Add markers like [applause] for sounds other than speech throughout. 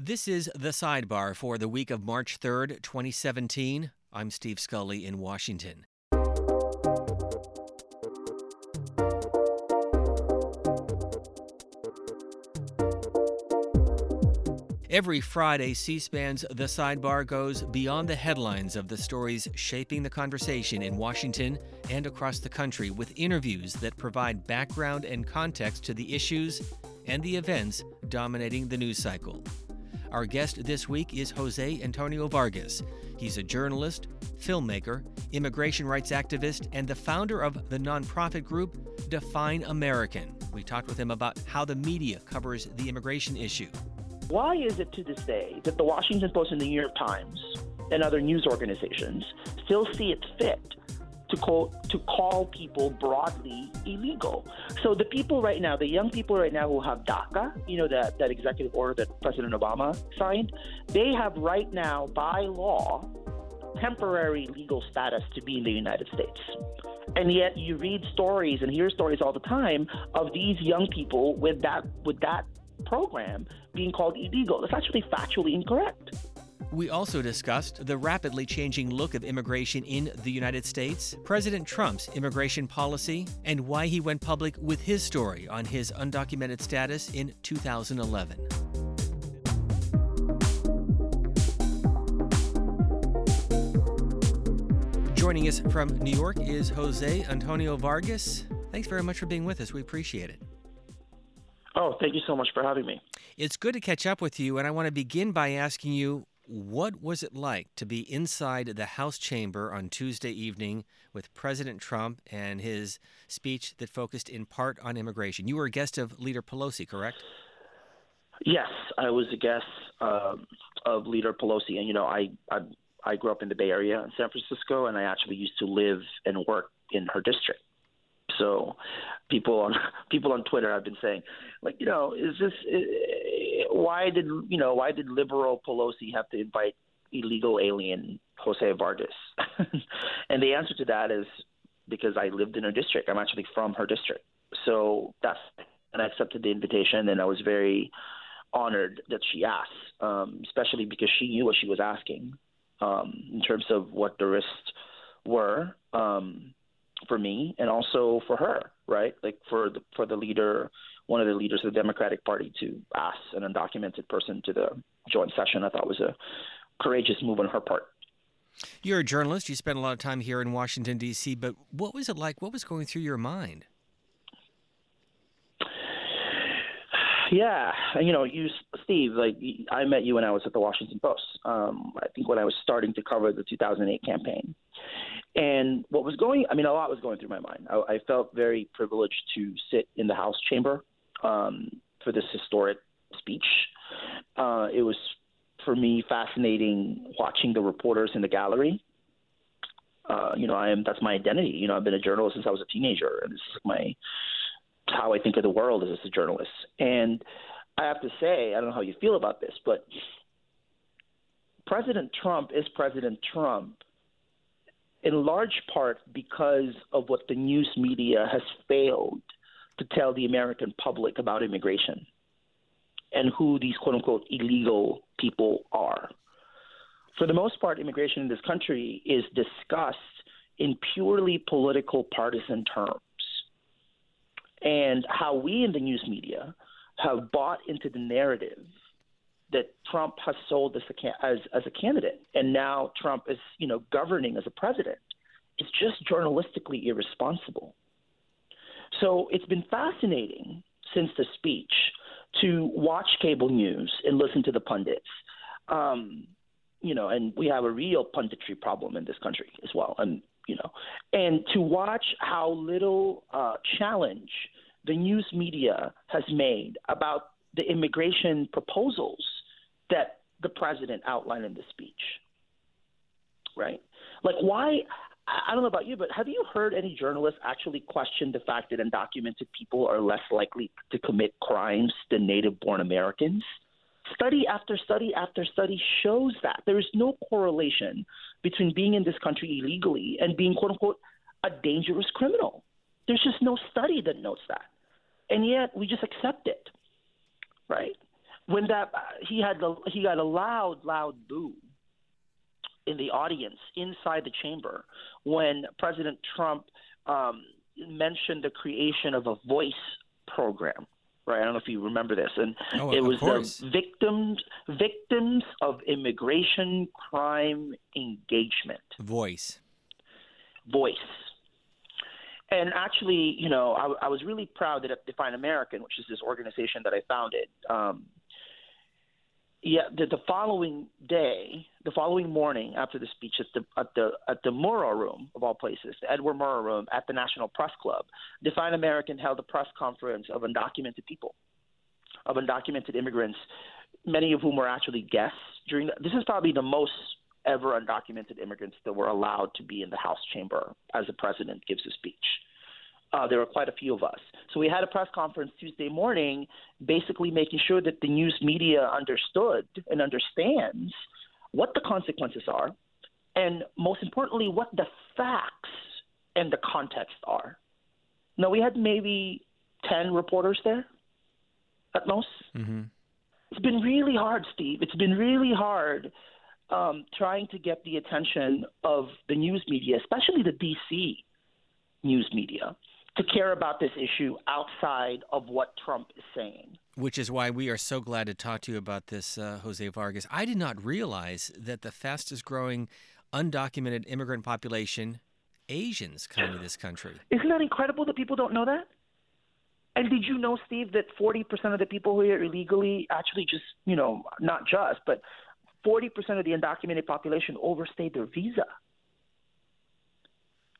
This is the sidebar for the week of March 3rd, 2017. I'm Steve Scully in Washington. Every Friday, C SPAN's The Sidebar goes beyond the headlines of the stories shaping the conversation in Washington and across the country with interviews that provide background and context to the issues and the events dominating the news cycle. Our guest this week is Jose Antonio Vargas. He's a journalist, filmmaker, immigration rights activist, and the founder of the nonprofit group Define American. We talked with him about how the media covers the immigration issue why is it to this day that the Washington Post and the New York Times and other news organizations still see it fit to call to call people broadly illegal. So the people right now, the young people right now who have DACA, you know that that executive order that President Obama signed, they have right now by law temporary legal status to be in the United States. And yet you read stories and hear stories all the time of these young people with that with that program being called illegal. That's actually factually incorrect. We also discussed the rapidly changing look of immigration in the United States, President Trump's immigration policy, and why he went public with his story on his undocumented status in 2011. Joining us from New York is Jose Antonio Vargas. Thanks very much for being with us. We appreciate it. Oh, thank you so much for having me. It's good to catch up with you, and I want to begin by asking you what was it like to be inside the House chamber on Tuesday evening with President Trump and his speech that focused in part on immigration? You were a guest of Leader Pelosi, correct? Yes, I was a guest um, of Leader Pelosi, and you know, I, I I grew up in the Bay Area in San Francisco, and I actually used to live and work in her district. So people on [laughs] people on Twitter have been saying, like, you know, is this why did you know why did liberal Pelosi have to invite illegal alien Jose Vargas? [laughs] and the answer to that is because I lived in her district. I'm actually from her district, so that's and I accepted the invitation, and I was very honored that she asked, um, especially because she knew what she was asking um, in terms of what the risks were. Um, for me and also for her, right? Like for the for the leader, one of the leaders of the Democratic Party to ask an undocumented person to the joint session, I thought was a courageous move on her part. You're a journalist. You spent a lot of time here in Washington D.C. But what was it like? What was going through your mind? Yeah, you know, you, Steve. Like I met you when I was at the Washington Post. Um, I think when I was starting to cover the 2008 campaign, and what was going, I mean, a lot was going through my mind. I, I felt very privileged to sit in the House chamber um, for this historic speech. Uh, it was, for me, fascinating watching the reporters in the gallery. Uh, you know, I am that's my identity. You know, I've been a journalist since I was a teenager, and this is my how I think of the world as a journalist. And I have to say, I don't know how you feel about this, but President Trump is President Trump in large part because of what the news media has failed to tell the American public about immigration and who these quote unquote illegal people are. For the most part, immigration in this country is discussed in purely political partisan terms. And how we in the news media have bought into the narrative that Trump has sold as a, as, as a candidate, and now Trump is, you know, governing as a president. It's just journalistically irresponsible. So it's been fascinating since the speech to watch cable news and listen to the pundits. Um, you know, and we have a real punditry problem in this country as well, and you know, and to watch how little uh, challenge the news media has made about the immigration proposals that the president outlined in the speech. Right? Like, why? I don't know about you, but have you heard any journalists actually question the fact that undocumented people are less likely to commit crimes than native born Americans? Study after study after study shows that there is no correlation between being in this country illegally and being, quote unquote, a dangerous criminal. There's just no study that notes that. And yet we just accept it, right? when that he had the, he got a loud, loud boo in the audience inside the chamber when President Trump um, mentioned the creation of a voice program. Right, I don't know if you remember this, and oh, it was the victims victims of immigration crime engagement. Voice. Voice. And actually, you know, I, I was really proud that at Define American, which is this organization that I founded, um, yeah, the, the following day, the following morning after the speech at the at the at the Murrow Room of all places, the Edward Murrow Room at the National Press Club, Define American held a press conference of undocumented people, of undocumented immigrants, many of whom were actually guests during. The, this is probably the most ever undocumented immigrants that were allowed to be in the House chamber as the president gives a speech. Uh, there were quite a few of us. So we had a press conference Tuesday morning, basically making sure that the news media understood and understands what the consequences are, and most importantly, what the facts and the context are. Now, we had maybe 10 reporters there at most. Mm-hmm. It's been really hard, Steve. It's been really hard um, trying to get the attention of the news media, especially the DC news media, to care about this issue outside of what Trump is saying. Which is why we are so glad to talk to you about this, uh, Jose Vargas. I did not realize that the fastest growing undocumented immigrant population, Asians, come to this country. Isn't that incredible that people don't know that? And did you know, Steve, that 40% of the people who are here illegally actually just, you know, not just, but 40% of the undocumented population overstayed their visa.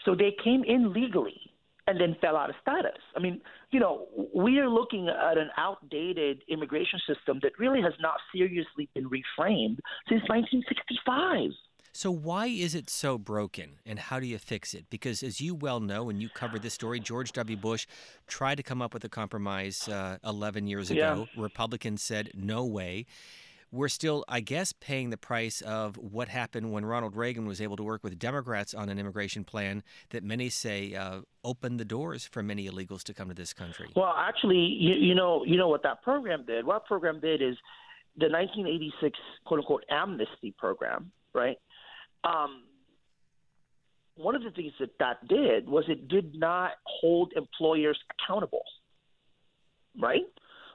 So they came in legally and then fell out of status. I mean, you know, we are looking at an outdated immigration system that really has not seriously been reframed since 1965. So, why is it so broken and how do you fix it? Because, as you well know, and you covered this story, George W. Bush tried to come up with a compromise uh, 11 years ago. Yeah. Republicans said, no way we're still, I guess, paying the price of what happened when Ronald Reagan was able to work with Democrats on an immigration plan that many say uh, opened the doors for many illegals to come to this country. Well, actually, you, you know, you know what that program did. What program did is the 1986 quote unquote amnesty program, right? Um, one of the things that that did was it did not hold employers accountable, right?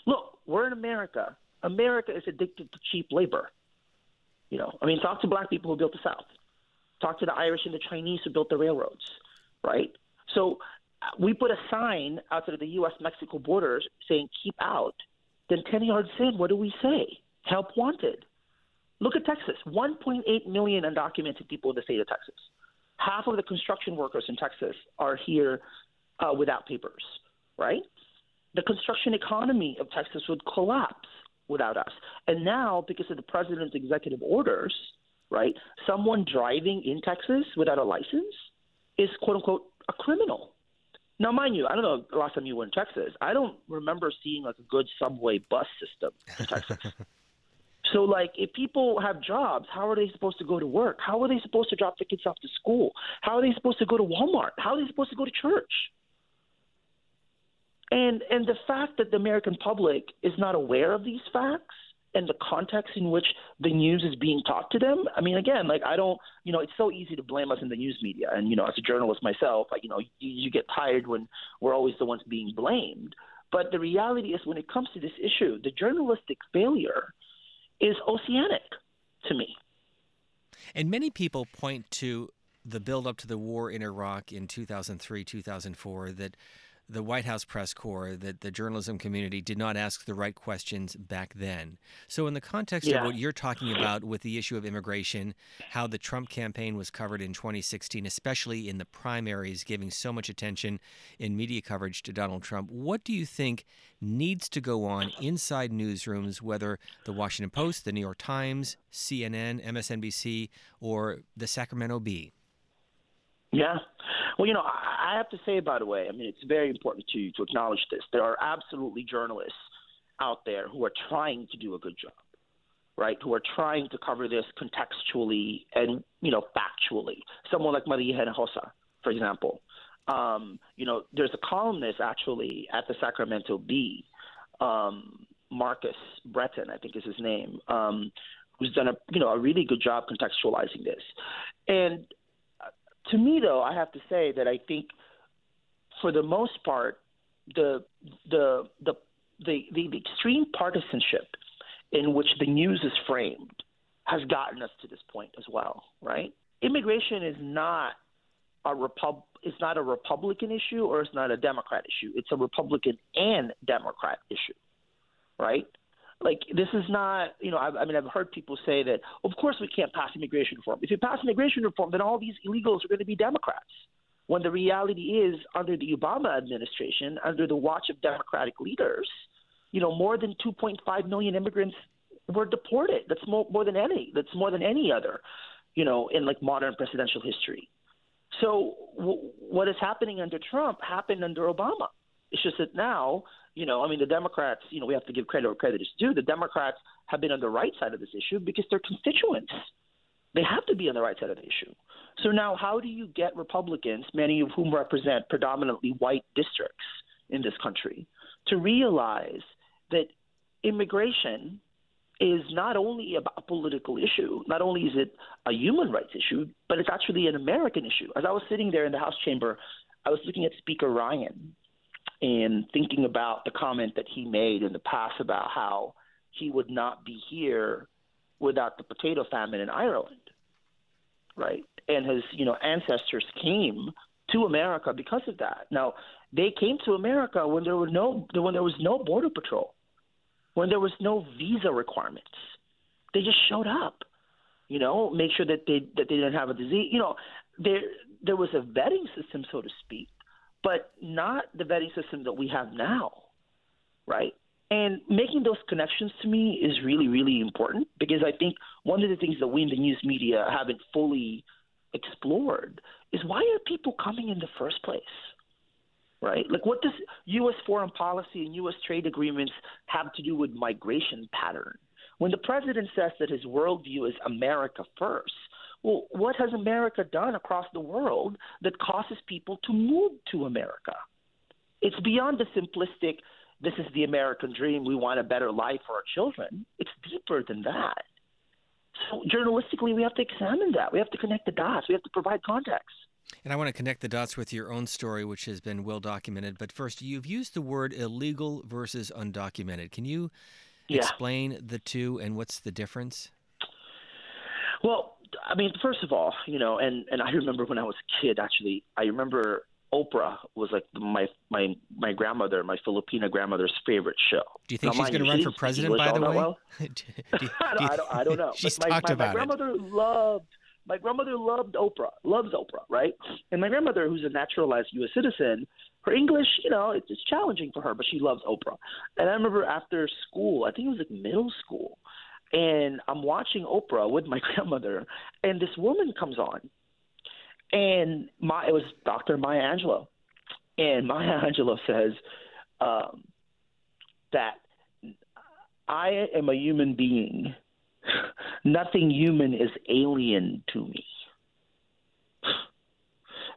Look, we're in America America is addicted to cheap labor. You know, I mean, talk to black people who built the South. Talk to the Irish and the Chinese who built the railroads, right? So uh, we put a sign outside of the U.S. Mexico borders saying "Keep out." Then 10 yards in, what do we say? Help wanted. Look at Texas 1.8 million undocumented people in the state of Texas. Half of the construction workers in Texas are here uh, without papers, right? The construction economy of Texas would collapse without us. And now, because of the president's executive orders, right, someone driving in Texas without a license is quote unquote a criminal. Now, mind you, I don't know the last time you were in Texas. I don't remember seeing like a good subway bus system in Texas. [laughs] so, like, if people have jobs, how are they supposed to go to work? How are they supposed to drop the kids off to school? How are they supposed to go to Walmart? How are they supposed to go to church? And and the fact that the American public is not aware of these facts and the context in which the news is being taught to them. I mean, again, like I don't, you know, it's so easy to blame us in the news media, and you know, as a journalist myself, you know, you, you get tired when we're always the ones being blamed. But the reality is, when it comes to this issue, the journalistic failure is oceanic to me. And many people point to the build up to the war in Iraq in 2003, 2004, that the White House press corps that the journalism community did not ask the right questions back then. So, in the context yeah. of what you're talking about with the issue of immigration, how the Trump campaign was covered in 2016, especially in the primaries, giving so much attention in media coverage to Donald Trump, what do you think needs to go on inside newsrooms, whether the Washington Post, the New York Times, CNN, MSNBC, or the Sacramento Bee? Yeah. Well, you know, I have to say, by the way, I mean, it's very important to to acknowledge this. There are absolutely journalists out there who are trying to do a good job, right? Who are trying to cover this contextually and you know factually. Someone like Maria Hinojosa, for example. Um, you know, there's a columnist actually at the Sacramento Bee, um, Marcos Breton, I think is his name, um, who's done a you know a really good job contextualizing this. And to me, though, I have to say that I think for the most part, the the the the, the, the extreme partisanship in which the news is framed has gotten us to this point as well, right? Immigration is not a repub it's not a Republican issue or it's not a Democrat issue. It's a Republican and Democrat issue, right? Like this is not, you know, I, I mean, I've heard people say that, of course, we can't pass immigration reform. If you pass immigration reform, then all these illegals are going to be Democrats. When the reality is, under the Obama administration, under the watch of Democratic leaders, you know, more than 2.5 million immigrants were deported. That's more, more than any. That's more than any other, you know, in like modern presidential history. So w- what is happening under Trump happened under Obama. It's just that now, you know, I mean, the Democrats, you know, we have to give credit where credit is due. The Democrats have been on the right side of this issue because they're constituents. They have to be on the right side of the issue. So now, how do you get Republicans, many of whom represent predominantly white districts in this country, to realize that immigration is not only a political issue, not only is it a human rights issue, but it's actually an American issue. As I was sitting there in the House chamber, I was looking at Speaker Ryan and thinking about the comment that he made in the past about how he would not be here without the potato famine in Ireland, right? And his, you know, ancestors came to America because of that. Now, they came to America when there were no when there was no border patrol when there was no visa requirements. They just showed up, you know, make sure that they that they didn't have a disease. You know, there there was a vetting system, so to speak, but not the vetting system that we have now, right? And making those connections to me is really, really important because I think one of the things that we in the news media haven't fully explored is why are people coming in the first place? right? Like, what does U.S. foreign policy and U.S. trade agreements have to do with migration pattern? When the president says that his worldview is America first, well, what has America done across the world that causes people to move to America? It's beyond the simplistic, this is the American dream, we want a better life for our children. It's deeper than that. So, journalistically, we have to examine that. We have to connect the dots, we have to provide context. And I want to connect the dots with your own story, which has been well documented. But first, you've used the word illegal versus undocumented. Can you yeah. explain the two and what's the difference? Well, I mean, first of all, you know, and and I remember when I was a kid. Actually, I remember Oprah was like my my my grandmother, my Filipina grandmother's favorite show. Do you think now, she's going to run for president? By the way, well? [laughs] do, do, [laughs] I, don't, I, don't, I don't know. [laughs] she's my, talked my, about my grandmother it. loved my grandmother loved Oprah, loves Oprah, right? And my grandmother, who's a naturalized U.S. citizen, her English, you know, it's, it's challenging for her, but she loves Oprah. And I remember after school, I think it was like middle school, and I'm watching Oprah with my [laughs] grandmother, and this woman comes on, and my it was Dr. Maya Angelou, and Maya [laughs] Angelou says um, that I am a human being [laughs] Nothing human is alien to me. [sighs]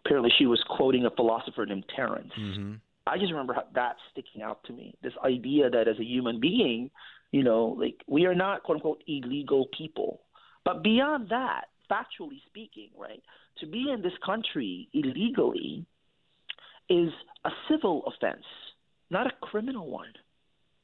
Apparently, she was quoting a philosopher named Terence. Mm-hmm. I just remember that sticking out to me. This idea that as a human being, you know, like we are not quote unquote illegal people. But beyond that, factually speaking, right, to be in this country illegally is a civil offense, not a criminal one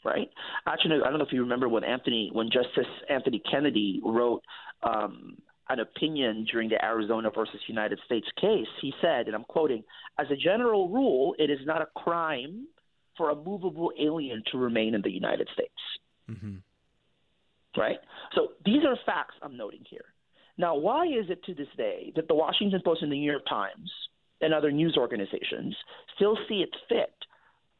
right? Actually, I don't know if you remember when Anthony, when Justice Anthony Kennedy wrote um, an opinion during the Arizona versus United States case. He said, and I'm quoting, "As a general rule, it is not a crime for a movable alien to remain in the United States." Mm-hmm. Right. So these are facts I'm noting here. Now, why is it to this day that the Washington Post and the New York Times and other news organizations still see it fit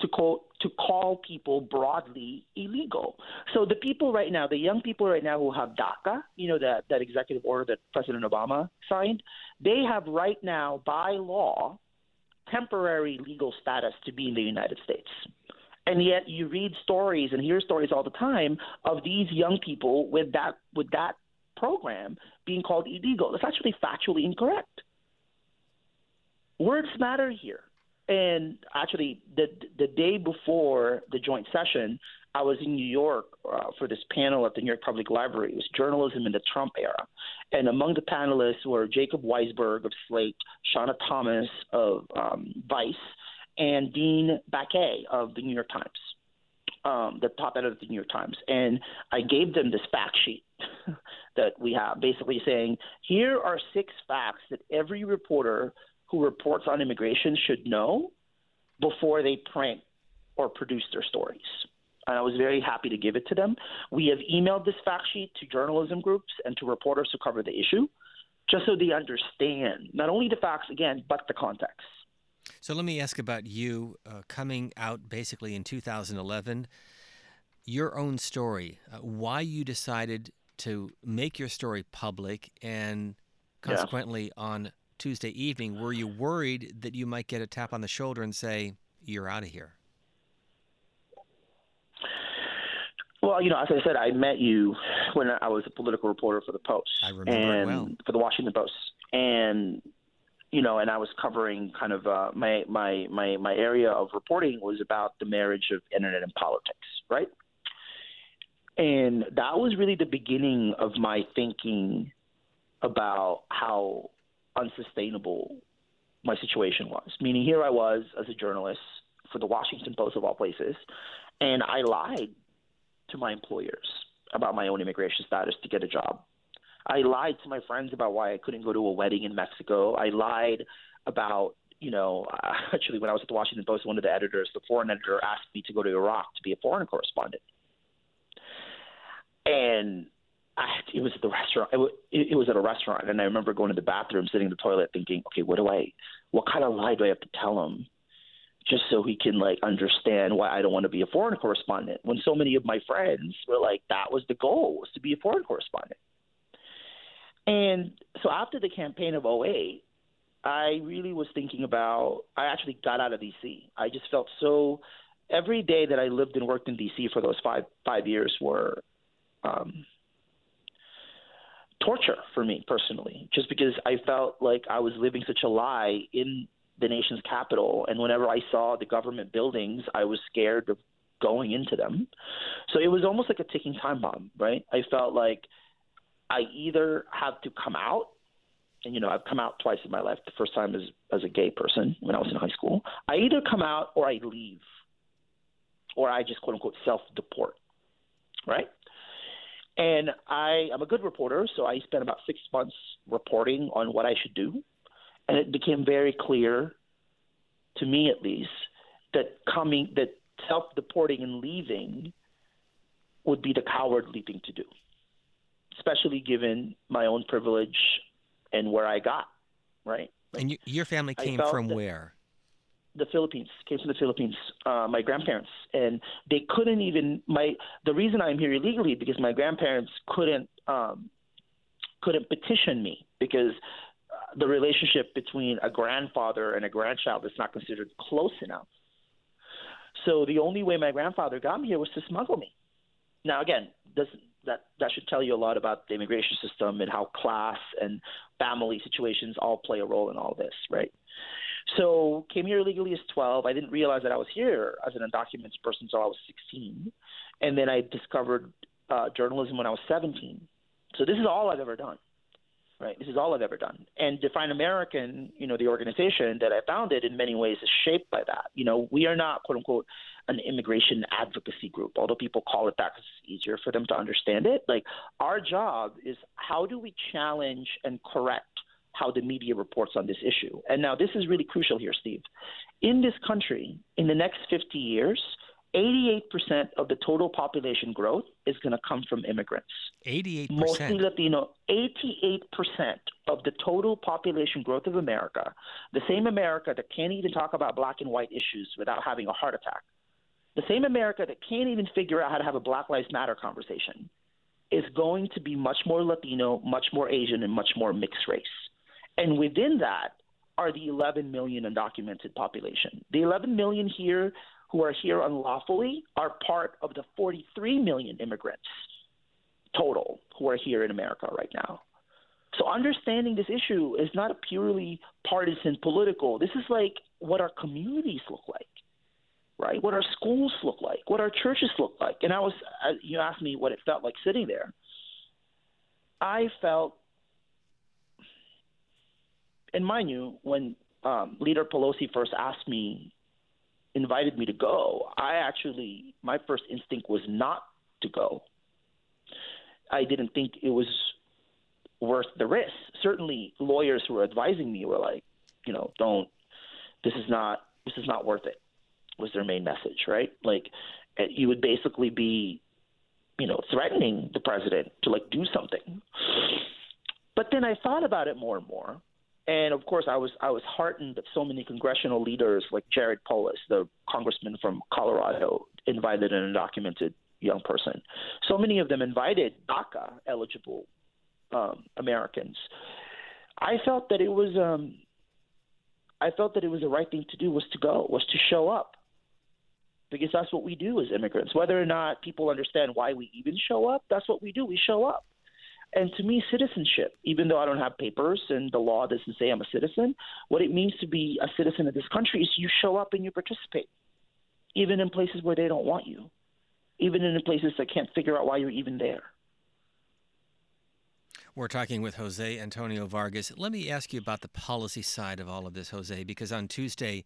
to call to call people broadly illegal. So the people right now, the young people right now who have DACA, you know that that executive order that President Obama signed, they have right now by law temporary legal status to be in the United States. And yet you read stories and hear stories all the time of these young people with that with that program being called illegal. That's actually factually incorrect. Words matter here. And actually, the the day before the joint session, I was in New York uh, for this panel at the New York Public Library. It was journalism in the Trump era, and among the panelists were Jacob Weisberg of Slate, Shana Thomas of um, Vice, and Dean Baquet of the New York Times, um, the top editor of the New York Times. And I gave them this fact sheet [laughs] that we have, basically saying here are six facts that every reporter who reports on immigration should know before they print or produce their stories. And I was very happy to give it to them. We have emailed this fact sheet to journalism groups and to reporters who cover the issue, just so they understand not only the facts, again, but the context. So let me ask about you uh, coming out basically in 2011, your own story, uh, why you decided to make your story public, and consequently yeah. on Tuesday evening, were you worried that you might get a tap on the shoulder and say, you're out of here? Well, you know, as I said, I met you when I was a political reporter for the Post. I remember and well. For the Washington Post, and you know, and I was covering kind of uh, my my my my area of reporting was about the marriage of internet and politics, right? And that was really the beginning of my thinking about how unsustainable my situation was. Meaning, here I was as a journalist for the Washington Post of all places, and I lied to my employers about my own immigration status to get a job. I lied to my friends about why I couldn't go to a wedding in Mexico. I lied about, you know, [laughs] actually, when I was at the Washington Post, one of the editors, the foreign editor, asked me to go to Iraq to be a foreign correspondent. And it was at the restaurant. It, it was at a restaurant, and I remember going to the bathroom, sitting in the toilet, thinking, okay, what do I, what kind of lie do I have to tell him, just so he can like understand why I don't want to be a foreign correspondent? When so many of my friends were like, that was the goal, was to be a foreign correspondent. And so after the campaign of 08, I really was thinking about. I actually got out of DC. I just felt so. Every day that I lived and worked in DC for those five five years were um, torture for me personally, just because I felt like I was living such a lie in the nation's capital. And whenever I saw the government buildings, I was scared of going into them. So it was almost like a ticking time bomb, right? I felt like I either have to come out, and you know I've come out twice in my life. The first time as as a gay person when I was in high school. I either come out or I leave, or I just quote unquote self deport, right? And I, I'm a good reporter, so I spent about six months reporting on what I should do. And it became very clear, to me at least, that coming, that self deporting and leaving would be the cowardly thing to do, especially given my own privilege and where I got, right? and you, your family came from where? The Philippines, came from the Philippines, uh, my grandparents, and they couldn't even my the reason I'm here illegally because my grandparents couldn't um, couldn't petition me because uh, the relationship between a grandfather and a grandchild is not considered close enough. So the only way my grandfather got me here was to smuggle me. Now again, does that that should tell you a lot about the immigration system and how class and family situations all play a role in all this, right? So came here illegally as 12. I didn't realize that I was here as an undocumented person until I was 16, and then I discovered uh, journalism when I was 17. So this is all I've ever done. Right. This is all I've ever done. And Define American, you know, the organization that I founded in many ways is shaped by that. You know, we are not quote unquote an immigration advocacy group, although people call it that because it's easier for them to understand it. Like our job is how do we challenge and correct how the media reports on this issue. And now this is really crucial here, Steve. In this country, in the next 50 years, 88% of the total population growth is going to come from immigrants. 88%. Mostly Latino. 88% of the total population growth of America, the same America that can't even talk about black and white issues without having a heart attack, the same America that can't even figure out how to have a Black Lives Matter conversation, is going to be much more Latino, much more Asian, and much more mixed race. And within that are the 11 million undocumented population. The 11 million here who are here unlawfully are part of the 43 million immigrants total who are here in America right now. So understanding this issue is not a purely partisan political. This is like what our communities look like, right? What our schools look like, what our churches look like. And I was, uh, you asked me what it felt like sitting there. I felt, and mind you, when um, Leader Pelosi first asked me, invited me to go, I actually, my first instinct was not to go. I didn't think it was worth the risk. Certainly, lawyers who were advising me were like, you know, don't. This is not. This is not worth it. Was their main message, right? Like, you would basically be, you know, threatening the president to like do something. But then I thought about it more and more, and of course, I was I was heartened that so many congressional leaders like Jared Polis, the congressman from Colorado, invited an undocumented young person. So many of them invited DACA eligible um, Americans. I felt that it was um, I felt that it was the right thing to do was to go, was to show up. Because that's what we do as immigrants. Whether or not people understand why we even show up, that's what we do. We show up. And to me, citizenship, even though I don't have papers and the law doesn't say I'm a citizen, what it means to be a citizen of this country is you show up and you participate, even in places where they don't want you, even in places that can't figure out why you're even there. We're talking with Jose Antonio Vargas. Let me ask you about the policy side of all of this, Jose, because on Tuesday,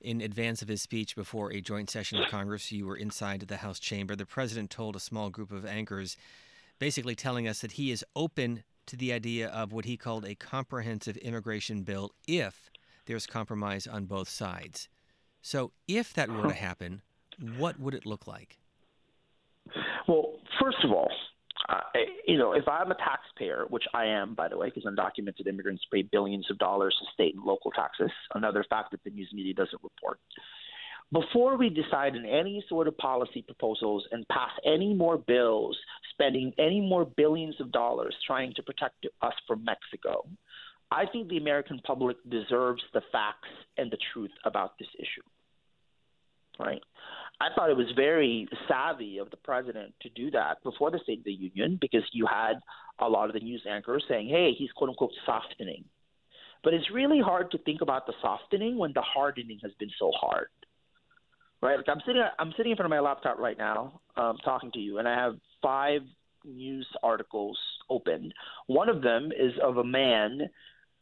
in advance of his speech before a joint session of Congress, you were inside the House chamber. The president told a small group of anchors, basically telling us that he is open to the idea of what he called a comprehensive immigration bill if there's compromise on both sides. So, if that were to happen, what would it look like? Well, first of all, uh, you know, if I'm a taxpayer, which I am, by the way, because undocumented immigrants pay billions of dollars to state and local taxes, another fact that the news media doesn't report. Before we decide on any sort of policy proposals and pass any more bills, spending any more billions of dollars trying to protect us from Mexico, I think the American public deserves the facts and the truth about this issue. Right? I thought it was very savvy of the president to do that before the State of the Union because you had a lot of the news anchors saying, hey, he's quote unquote softening. But it's really hard to think about the softening when the hardening has been so hard. Right? Like I'm sitting I'm sitting in front of my laptop right now, um, talking to you, and I have five news articles open. One of them is of a man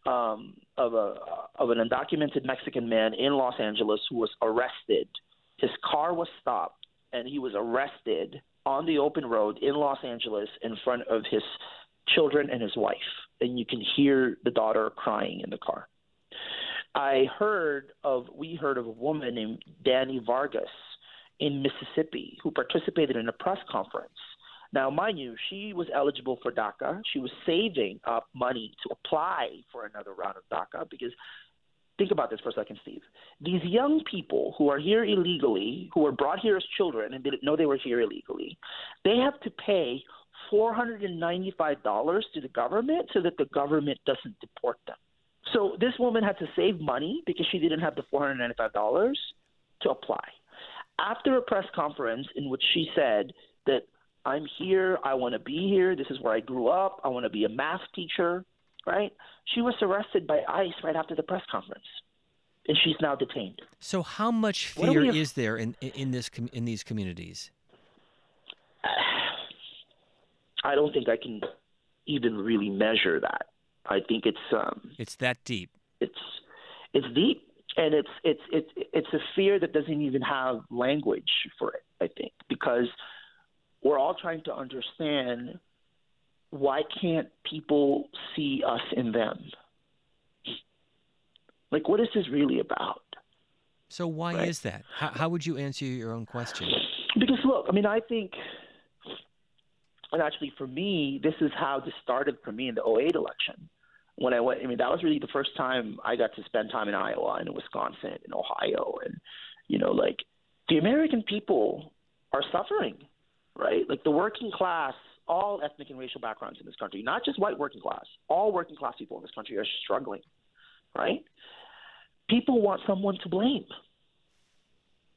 um, of a of an undocumented Mexican man in Los Angeles who was arrested – his car was stopped and he was arrested on the open road in Los Angeles in front of his children and his wife. And you can hear the daughter crying in the car. I heard of, we heard of a woman named Danny Vargas in Mississippi who participated in a press conference. Now, mind you, she was eligible for DACA. She was saving up money to apply for another round of DACA because think about this for a second, Steve. These young people who are here illegally, who were brought here as children and didn't know they were here illegally, they have to pay $495 to the government so that the government doesn't deport them. So this woman had to save money because she didn't have the $495 to apply. After a press conference in which she said that I'm here, I want to be here, this is where I grew up, I want to be a math teacher, right? She was arrested by ICE right after the press conference, and she's now detained. So, how much fear is there in in this in these communities? [sighs] I don't think I can even really measure that. I think it's um, it's that deep. It's it's deep, and it's it's it's it's a fear that doesn't even have language for it. I think because we're all trying to understand why can't people see us in them? Like, what is this really about? So, why right? is that? How, how would you answer your own question? Because, look, I mean, I think, and actually for me, this is how this started for me in the 08 election. When I went, I mean, that was really the first time I got to spend time in Iowa and in Wisconsin and Ohio. And, you know, like, the American people are suffering, right? Like, the working class all ethnic and racial backgrounds in this country, not just white working class, all working class people in this country are struggling, right? People want someone to blame,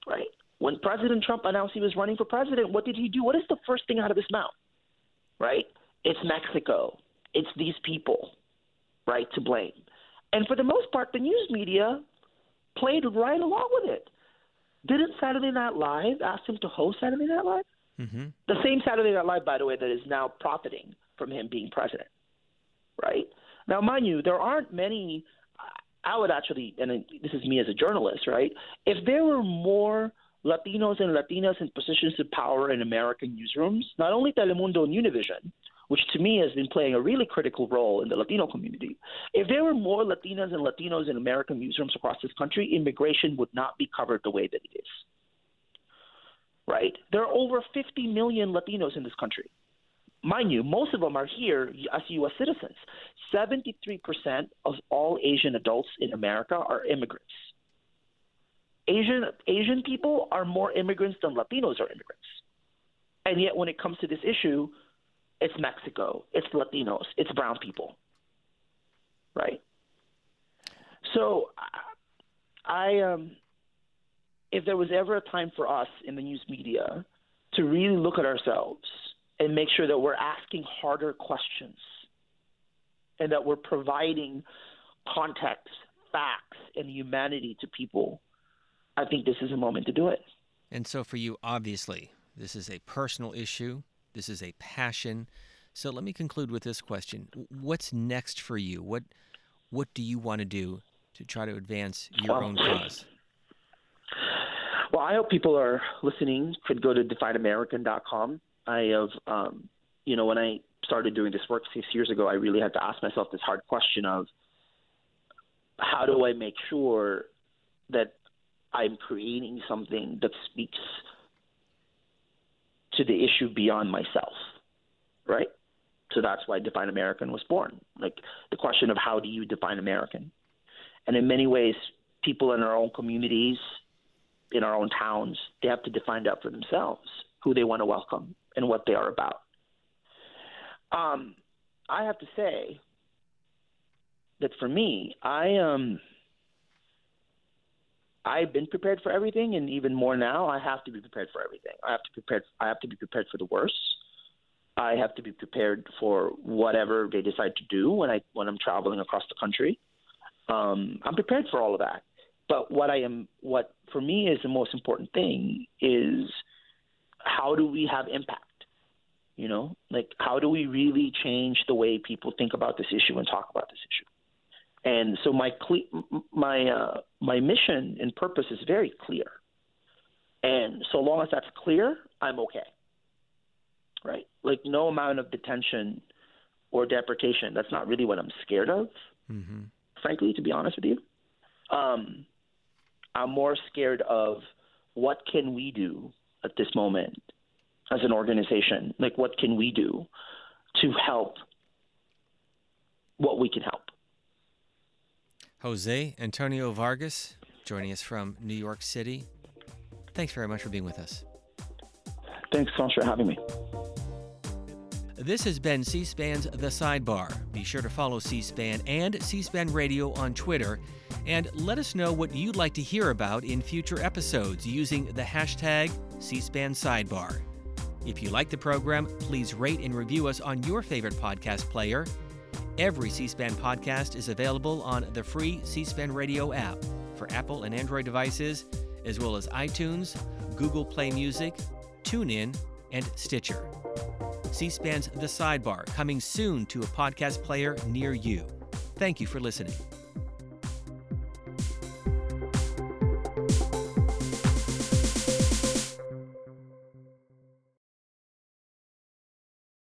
right? When President Trump announced he was running for president, what did he do? What is the first thing out of his mouth, right? It's Mexico. It's these people, right, to blame. And for the most part, the news media played right along with it. Didn't Saturday Night Live ask him to host Saturday Night Live? Mm-hmm. The same Saturday Night Live, by the way, that is now profiting from him being president, right? Now, mind you, there aren't many. I would actually, and this is me as a journalist, right? If there were more Latinos and Latinas in positions of power in American newsrooms, not only Telemundo and Univision, which to me has been playing a really critical role in the Latino community. If there were more Latinas and Latinos in American newsrooms across this country, immigration would not be covered the way that it is. Right? There are over 50 million Latinos in this country. Mind you, most of them are here as U.S. citizens. 73% of all Asian adults in America are immigrants. Asian Asian people are more immigrants than Latinos are immigrants. And yet when it comes to this issue, it's Mexico, it's Latinos, it's brown people. Right? So I um if there was ever a time for us in the news media to really look at ourselves and make sure that we're asking harder questions and that we're providing context, facts, and humanity to people, I think this is a moment to do it. And so, for you, obviously, this is a personal issue. This is a passion. So let me conclude with this question: What's next for you? What what do you want to do to try to advance your well, own [clears throat] cause? Well, I hope people are listening. Could go to defineamerican.com. I have, um, you know, when I started doing this work six years ago, I really had to ask myself this hard question of how do I make sure that I'm creating something that speaks to the issue beyond myself, right? So that's why Define American was born. Like the question of how do you define American? And in many ways, people in our own communities, in our own towns, they have to define that for themselves who they want to welcome and what they are about. Um, I have to say that for me, I um, I've been prepared for everything, and even more now, I have to be prepared for everything. I have to prepare. I have to be prepared for the worst. I have to be prepared for whatever they decide to do when I when I'm traveling across the country. Um, I'm prepared for all of that. But what I am, what for me is the most important thing is how do we have impact? You know, like how do we really change the way people think about this issue and talk about this issue? And so my cle- my uh, my mission and purpose is very clear. And so long as that's clear, I'm okay. Right? Like no amount of detention or deportation. That's not really what I'm scared of. Mm-hmm. Frankly, to be honest with you, um, I'm more scared of what can we do at this moment as an organization. Like what can we do to help what we can help. Jose Antonio Vargas joining us from New York City. Thanks very much for being with us. Thanks so much for having me. This has been C SPAN's The Sidebar. Be sure to follow C SPAN and C SPAN Radio on Twitter and let us know what you'd like to hear about in future episodes using the hashtag C SPAN Sidebar. If you like the program, please rate and review us on your favorite podcast player Every C SPAN podcast is available on the free C SPAN radio app for Apple and Android devices, as well as iTunes, Google Play Music, TuneIn, and Stitcher. C SPAN's The Sidebar coming soon to a podcast player near you. Thank you for listening.